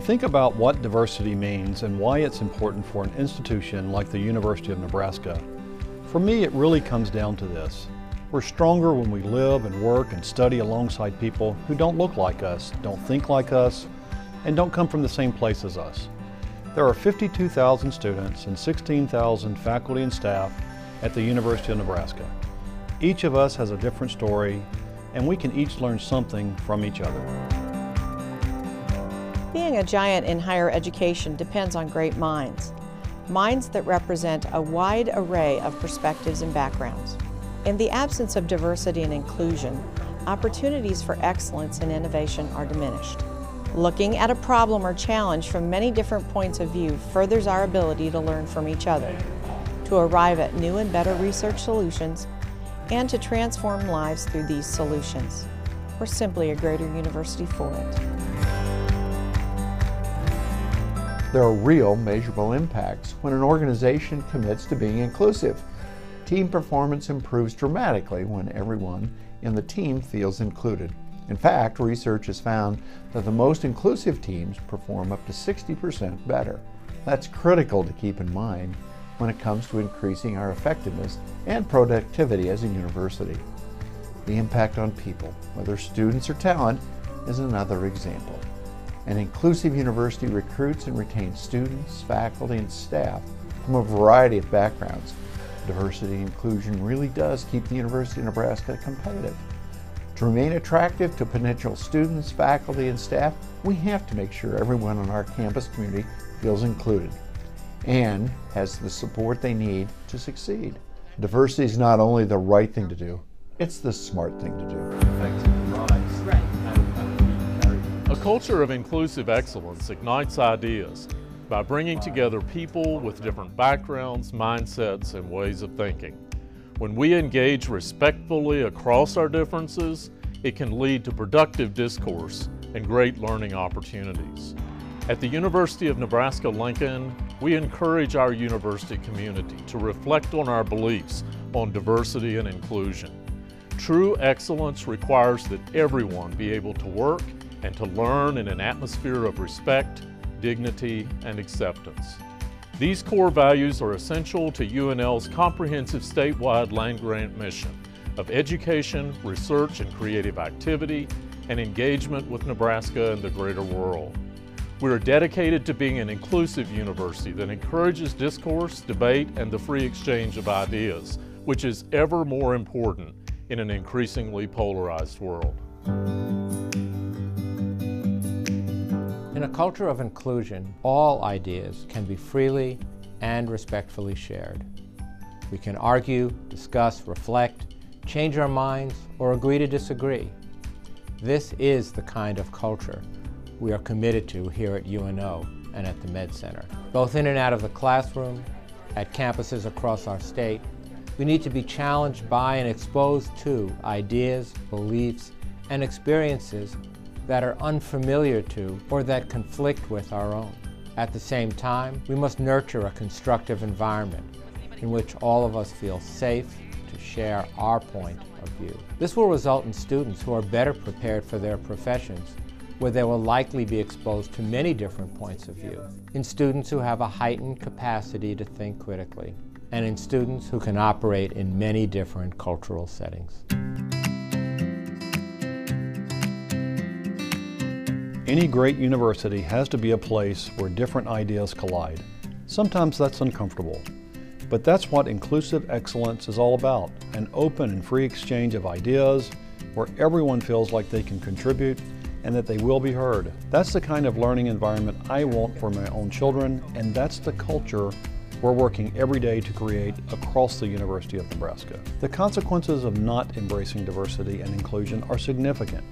think about what diversity means and why it's important for an institution like the University of Nebraska, for me it really comes down to this. We're stronger when we live and work and study alongside people who don't look like us, don't think like us, and don't come from the same place as us. There are 52,000 students and 16,000 faculty and staff at the University of Nebraska. Each of us has a different story, and we can each learn something from each other. Being a giant in higher education depends on great minds. Minds that represent a wide array of perspectives and backgrounds. In the absence of diversity and inclusion, opportunities for excellence and innovation are diminished. Looking at a problem or challenge from many different points of view furthers our ability to learn from each other, to arrive at new and better research solutions, and to transform lives through these solutions. We're simply a greater university for it. There are real measurable impacts when an organization commits to being inclusive. Team performance improves dramatically when everyone in the team feels included. In fact, research has found that the most inclusive teams perform up to 60% better. That's critical to keep in mind when it comes to increasing our effectiveness and productivity as a university. The impact on people, whether students or talent, is another example. An inclusive university recruits and retains students, faculty, and staff from a variety of backgrounds. Diversity and inclusion really does keep the University of Nebraska competitive. To remain attractive to potential students, faculty, and staff, we have to make sure everyone on our campus community feels included and has the support they need to succeed. Diversity is not only the right thing to do, it's the smart thing to do. Culture of inclusive excellence ignites ideas by bringing together people with different backgrounds, mindsets, and ways of thinking. When we engage respectfully across our differences, it can lead to productive discourse and great learning opportunities. At the University of Nebraska-Lincoln, we encourage our university community to reflect on our beliefs on diversity and inclusion. True excellence requires that everyone be able to work and to learn in an atmosphere of respect, dignity, and acceptance. These core values are essential to UNL's comprehensive statewide land-grant mission of education, research, and creative activity, and engagement with Nebraska and the greater world. We are dedicated to being an inclusive university that encourages discourse, debate, and the free exchange of ideas, which is ever more important in an increasingly polarized world. In a culture of inclusion, all ideas can be freely and respectfully shared. We can argue, discuss, reflect, change our minds, or agree to disagree. This is the kind of culture we are committed to here at UNO and at the Med Center. Both in and out of the classroom, at campuses across our state, we need to be challenged by and exposed to ideas, beliefs, and experiences that are unfamiliar to or that conflict with our own. At the same time, we must nurture a constructive environment in which all of us feel safe to share our point of view. This will result in students who are better prepared for their professions where they will likely be exposed to many different points of view, in students who have a heightened capacity to think critically, and in students who can operate in many different cultural settings. Any great university has to be a place where different ideas collide. Sometimes that's uncomfortable, but that's what inclusive excellence is all about, an open and free exchange of ideas where everyone feels like they can contribute and that they will be heard. That's the kind of learning environment I want for my own children, and that's the culture we're working every day to create across the University of Nebraska. The consequences of not embracing diversity and inclusion are significant.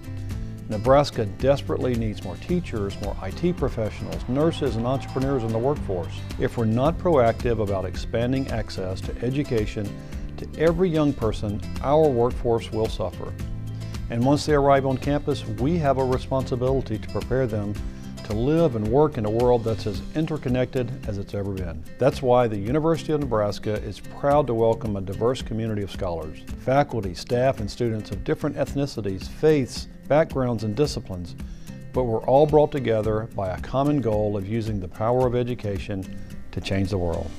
Nebraska desperately needs more teachers, more IT professionals, nurses, and entrepreneurs in the workforce. If we're not proactive about expanding access to education to every young person, our workforce will suffer. And once they arrive on campus, we have a responsibility to prepare them to live and work in a world that's as interconnected as it's ever been. That's why the University of Nebraska is proud to welcome a diverse community of scholars, faculty, staff, and students of different ethnicities, faiths, backgrounds, and disciplines but we're all brought together by a common goal of using the power of education to change the world.